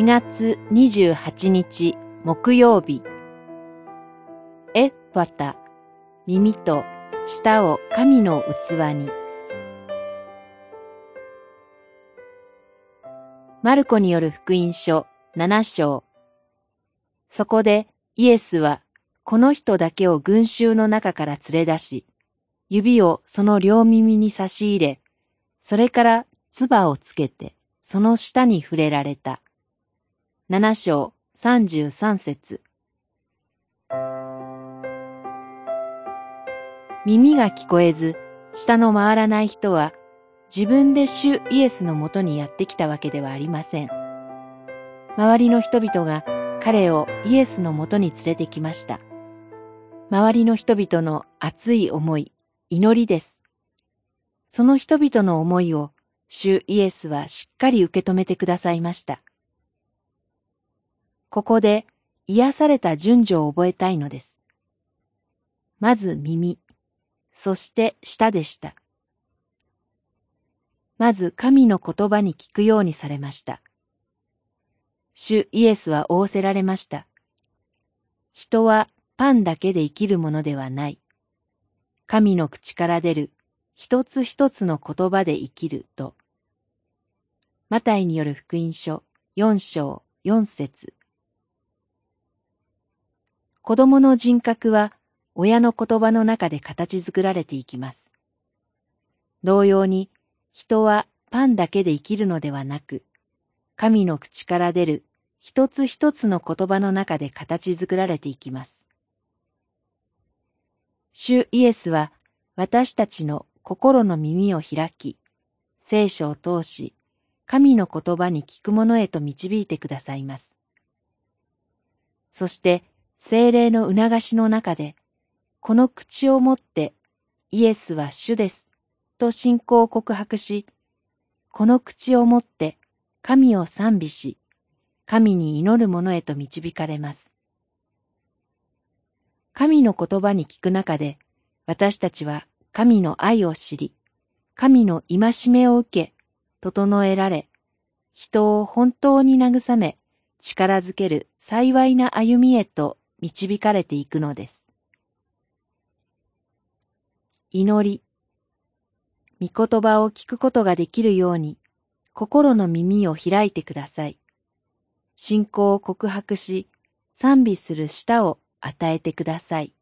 4月28日木曜日。エッファタ耳と舌を神の器に。マルコによる福音書7章。そこでイエスはこの人だけを群衆の中から連れ出し、指をその両耳に差し入れ、それから唾をつけて、その下に触れられた。七章三十三節耳が聞こえず、舌の回らない人は、自分で主イエスのもとにやってきたわけではありません。周りの人々が彼をイエスのもとに連れてきました。周りの人々の熱い思い、祈りです。その人々の思いを主イエスはしっかり受け止めてくださいました。ここで癒された順序を覚えたいのです。まず耳、そして舌でした。まず神の言葉に聞くようにされました。主イエスは仰せられました。人はパンだけで生きるものではない。神の口から出る一つ一つの言葉で生きると。マタイによる福音書四章四節子供の人格は親の言葉の中で形作られていきます。同様に人はパンだけで生きるのではなく、神の口から出る一つ一つの言葉の中で形作られていきます。主イエスは私たちの心の耳を開き、聖書を通し、神の言葉に聞くものへと導いてくださいます。そして精霊の促しの中で、この口をもってイエスは主ですと信仰を告白し、この口をもって神を賛美し、神に祈る者へと導かれます。神の言葉に聞く中で、私たちは神の愛を知り、神の戒めを受け、整えられ、人を本当に慰め、力づける幸いな歩みへと導かれていくのです。祈り。御言葉を聞くことができるように、心の耳を開いてください。信仰を告白し、賛美する舌を与えてください。